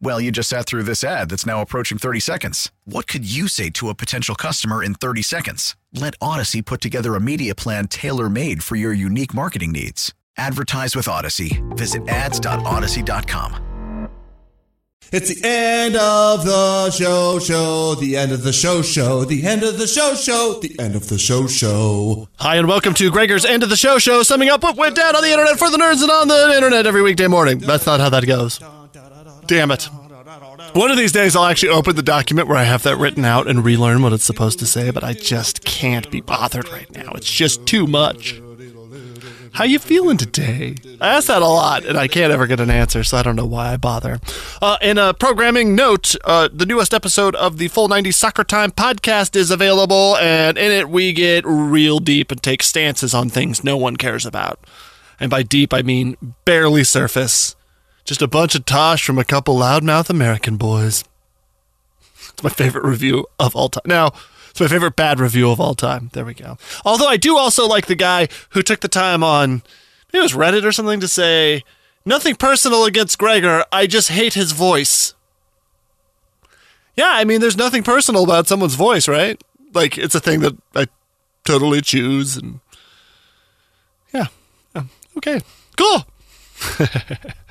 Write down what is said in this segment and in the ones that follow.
Well, you just sat through this ad that's now approaching 30 seconds. What could you say to a potential customer in 30 seconds? Let Audacy put together a media plan tailor made for your unique marketing needs. Advertise with Audacy. Visit ads.audacy.com. It's the end of the show, show, the end of the show, show, the end of the show, show, the end of the show, show. Hi, and welcome to Gregor's End of the Show show, summing up what went down on the internet for the nerds and on the internet every weekday morning. That's not how that goes. Damn it. One of these days, I'll actually open the document where I have that written out and relearn what it's supposed to say, but I just can't be bothered right now. It's just too much. How you feeling today? I ask that a lot, and I can't ever get an answer, so I don't know why I bother. Uh, in a programming note, uh, the newest episode of the Full 90 Soccer Time podcast is available, and in it we get real deep and take stances on things no one cares about. And by deep, I mean barely surface. Just a bunch of tosh from a couple loudmouth American boys. It's my favorite review of all time. Now, it's my favorite bad review of all time. There we go. Although I do also like the guy who took the time on, it was Reddit or something, to say, nothing personal against Gregor. I just hate his voice. Yeah, I mean, there's nothing personal about someone's voice, right? Like, it's a thing that I totally choose. And yeah. okay, cool.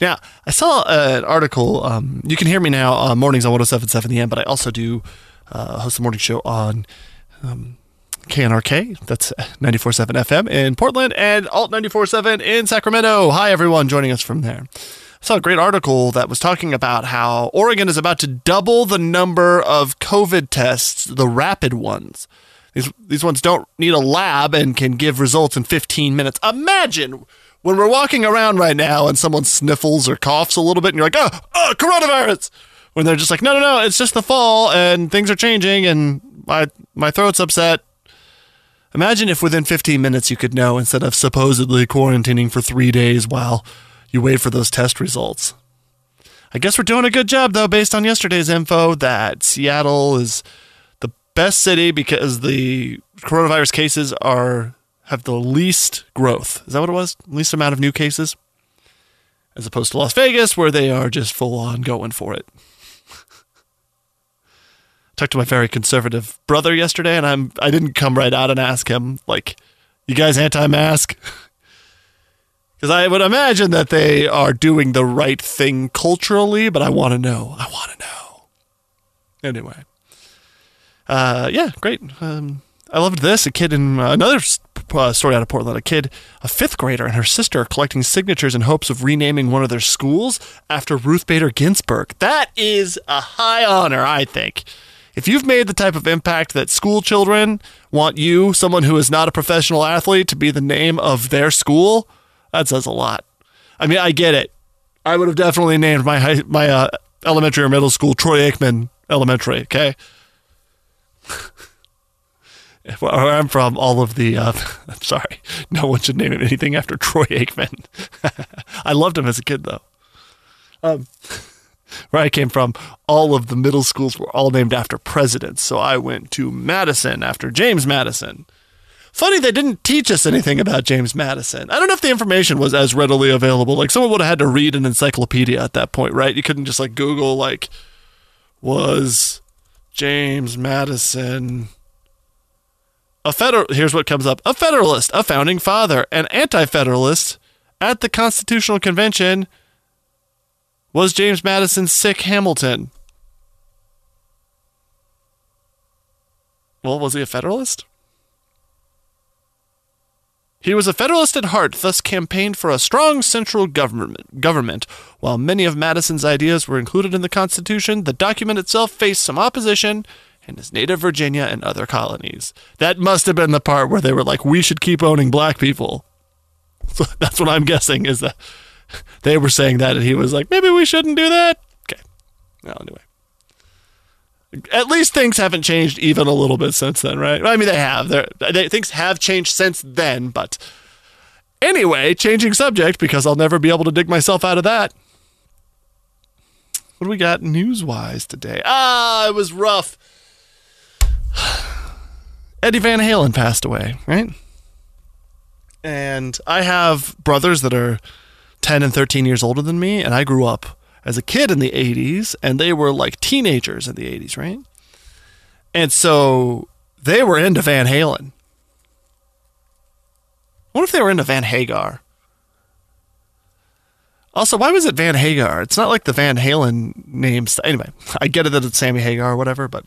Now, I saw uh, an article. Um, you can hear me now on mornings on 1077 The End, but I also do uh, host the morning show on um, KNRK. That's 94.7 FM in Portland and Alt 94.7 in Sacramento. Hi, everyone joining us from there. I saw a great article that was talking about how Oregon is about to double the number of COVID tests, the rapid ones. These, these ones don't need a lab and can give results in 15 minutes. Imagine when we're walking around right now and someone sniffles or coughs a little bit and you're like, oh, oh, coronavirus. When they're just like, no, no, no, it's just the fall and things are changing and my my throat's upset. Imagine if within 15 minutes you could know instead of supposedly quarantining for three days while you wait for those test results. I guess we're doing a good job though, based on yesterday's info, that Seattle is the best city because the coronavirus cases are have the least growth. Is that what it was? Least amount of new cases? As opposed to Las Vegas, where they are just full on going for it. Talked to my very conservative brother yesterday, and I'm I didn't come right out and ask him like, "You guys anti-mask?" Because I would imagine that they are doing the right thing culturally, but I want to know. I want to know. Anyway, uh, yeah, great. Um, I loved this. A kid in uh, another uh, story out of Portland. A kid, a fifth grader, and her sister are collecting signatures in hopes of renaming one of their schools after Ruth Bader Ginsburg. That is a high honor, I think. If you've made the type of impact that school children want you, someone who is not a professional athlete, to be the name of their school, that says a lot. I mean, I get it. I would have definitely named my high, my uh, elementary or middle school Troy Aikman Elementary. Okay. where I'm from, all of the, uh, I'm sorry, no one should name him anything after Troy Aikman. I loved him as a kid, though. Um, where I came from, all of the middle schools were all named after presidents. So I went to Madison after James Madison. Funny they didn't teach us anything about James Madison. I don't know if the information was as readily available. Like someone would have had to read an encyclopedia at that point, right? You couldn't just like Google like was James Madison a federal here's what comes up a federalist a founding father an anti-federalist at the constitutional convention was james madison sick hamilton well was he a federalist He was a Federalist at heart, thus campaigned for a strong central government. Government. While many of Madison's ideas were included in the Constitution, the document itself faced some opposition in his native Virginia and other colonies. That must have been the part where they were like, "We should keep owning black people." So that's what I'm guessing is that they were saying that, and he was like, "Maybe we shouldn't do that." Okay. Well, anyway at least things haven't changed even a little bit since then, right? I mean, they have. They're, they, things have changed since then, but anyway, changing subject because I'll never be able to dig myself out of that. What do we got news wise today? Ah, it was rough. Eddie Van Halen passed away, right? And I have brothers that are 10 and 13 years older than me, and I grew up as a kid in the 80s, and they were like teenagers in the 80s, right? And so they were into Van Halen. What if they were into Van Hagar? Also, why was it Van Hagar? It's not like the Van Halen names. Anyway, I get it that it's Sammy Hagar or whatever, but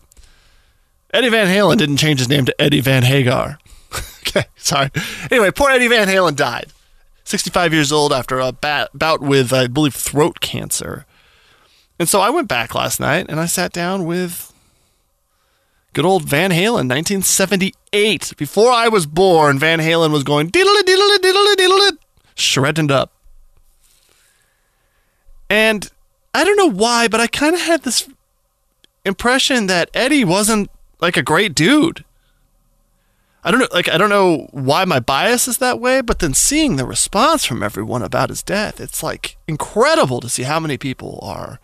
Eddie Van Halen didn't change his name to Eddie Van Hagar. okay, sorry. Anyway, poor Eddie Van Halen died. 65 years old after a bat, bout with, I believe, throat cancer. And so I went back last night and I sat down with good old Van Halen, 1978. Before I was born, Van Halen was going diddle diddle diddle diddle shredding up. And I don't know why, but I kind of had this impression that Eddie wasn't like a great dude. I don't know, like I don't know why my bias is that way, but then seeing the response from everyone about his death, it's like incredible to see how many people are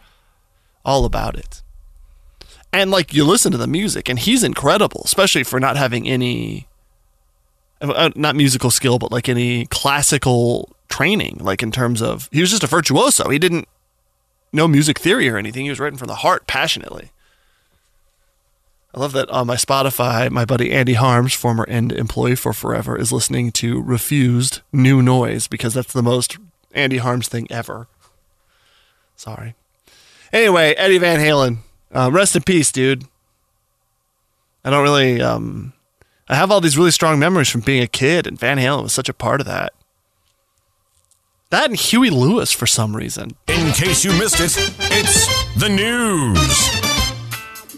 all about it. And like you listen to the music, and he's incredible, especially for not having any, uh, not musical skill, but like any classical training. Like in terms of, he was just a virtuoso. He didn't know music theory or anything. He was writing from the heart passionately. I love that on my Spotify, my buddy Andy Harms, former end employee for Forever, is listening to Refused New Noise because that's the most Andy Harms thing ever. Sorry. Anyway, Eddie Van Halen, um, rest in peace, dude. I don't really. Um, I have all these really strong memories from being a kid, and Van Halen was such a part of that. That and Huey Lewis for some reason. In case you missed it, it's the news.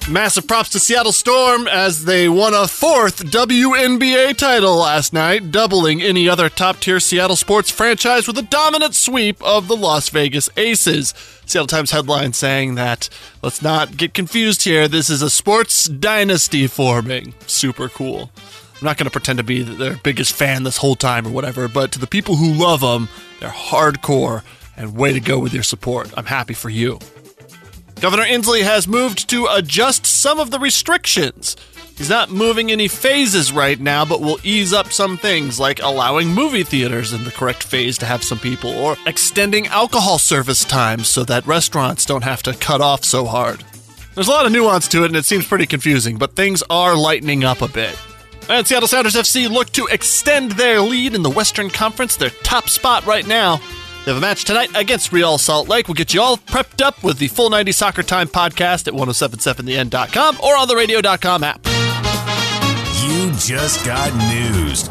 Massive props to Seattle Storm as they won a fourth WNBA title last night, doubling any other top tier Seattle sports franchise with a dominant sweep of the Las Vegas Aces. Seattle Times headline saying that, let's not get confused here, this is a sports dynasty forming. Super cool. I'm not going to pretend to be their biggest fan this whole time or whatever, but to the people who love them, they're hardcore and way to go with your support. I'm happy for you. Governor Inslee has moved to adjust some of the restrictions. He's not moving any phases right now, but will ease up some things like allowing movie theaters in the correct phase to have some people, or extending alcohol service times so that restaurants don't have to cut off so hard. There's a lot of nuance to it, and it seems pretty confusing, but things are lightening up a bit. And Seattle Sounders FC look to extend their lead in the Western Conference, their top spot right now. They have a match tonight against Real Salt Lake. We'll get you all prepped up with the full 90 Soccer Time podcast at 1077theend.com or on the radio.com app. You just got news.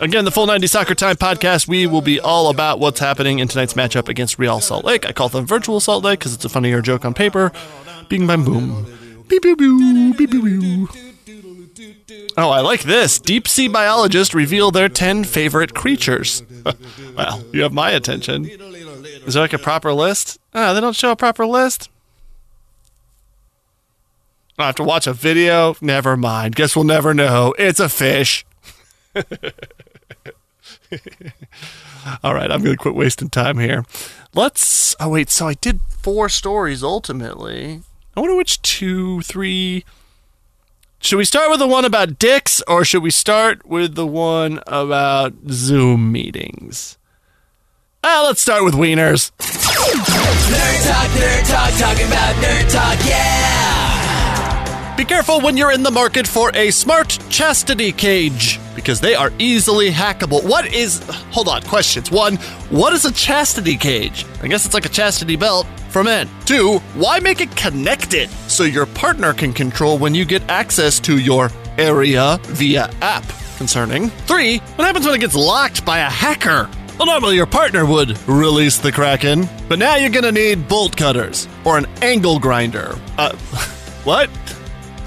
Again, the full 90 Soccer Time podcast, we will be all about what's happening in tonight's matchup against Real Salt Lake. I call them Virtual Salt Lake because it's a funnier joke on paper. Bing, bang, boom. Beep, beep, beep, beep, beep, beep. Oh, I like this. Deep sea biologists reveal their 10 favorite creatures. well, you have my attention. Is there like a proper list? Ah, they don't show a proper list. I have to watch a video. Never mind. Guess we'll never know. It's a fish. All right, I'm going to quit wasting time here. Let's. Oh, wait. So I did four stories ultimately. I wonder which two, three. Should we start with the one about dicks or should we start with the one about Zoom meetings? Ah, let's start with wieners. Nerd talk, nerd talk, talking about nerd talk, yeah! Be careful when you're in the market for a smart chastity cage because they are easily hackable. What is. Hold on, questions. One, what is a chastity cage? I guess it's like a chastity belt for men. Two, why make it connected so your partner can control when you get access to your area via app? concerning. Three, what happens when it gets locked by a hacker? Well, normally your partner would release the Kraken, but now you're gonna need bolt cutters or an angle grinder. Uh, what?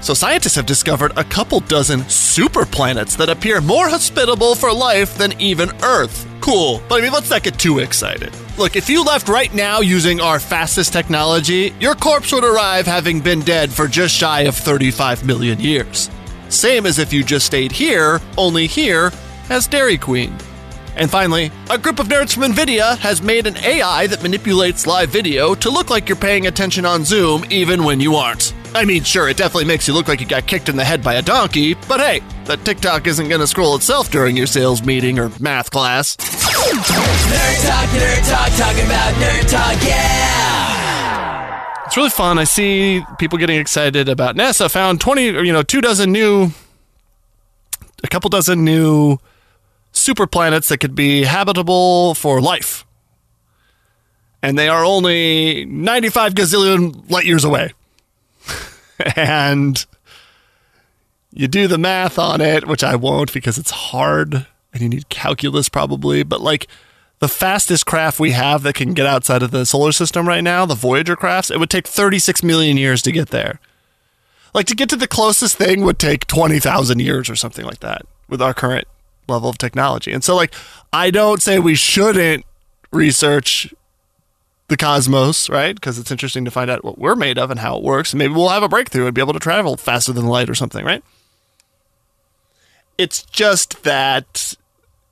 So scientists have discovered a couple dozen super planets that appear more hospitable for life than even Earth. Cool, but I mean, let's not get too excited. Look, if you left right now using our fastest technology, your corpse would arrive having been dead for just shy of 35 million years. Same as if you just stayed here, only here has Dairy Queen. And finally, a group of nerds from NVIDIA has made an AI that manipulates live video to look like you're paying attention on Zoom even when you aren't. I mean, sure, it definitely makes you look like you got kicked in the head by a donkey, but hey, that TikTok isn't gonna scroll itself during your sales meeting or math class. Nerd Talk, Nerd Talk, talking about Nerd Talk, yeah! It's really fun. I see people getting excited about NASA found 20, you know, two dozen new, a couple dozen new super planets that could be habitable for life. And they are only 95 gazillion light years away. and you do the math on it, which I won't because it's hard and you need calculus probably, but like the fastest craft we have that can get outside of the solar system right now, the Voyager crafts, it would take 36 million years to get there. Like to get to the closest thing would take 20,000 years or something like that with our current level of technology. And so like I don't say we shouldn't research the cosmos, right? Because it's interesting to find out what we're made of and how it works. And maybe we'll have a breakthrough and be able to travel faster than light or something, right? It's just that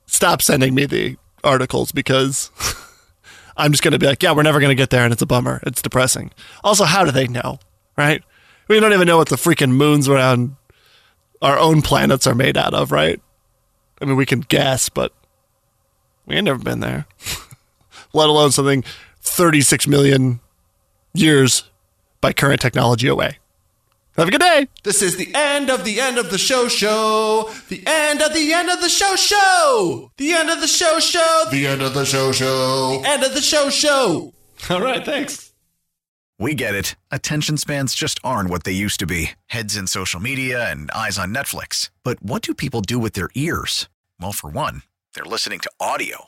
stop sending me the articles because I'm just going to be like, yeah, we're never going to get there and it's a bummer. It's depressing. Also, how do they know, right? We don't even know what the freaking moons around our own planets are made out of, right? I mean, we can guess, but we ain't never been there, let alone something 36 million years by current technology away. Have a good day. This is the end of the end of the show show. The end of the end of the show show. The end of the show show. The end of the show show. The end of the show show. All right, thanks. We get it. Attention spans just aren't what they used to be heads in social media and eyes on Netflix. But what do people do with their ears? Well, for one, they're listening to audio.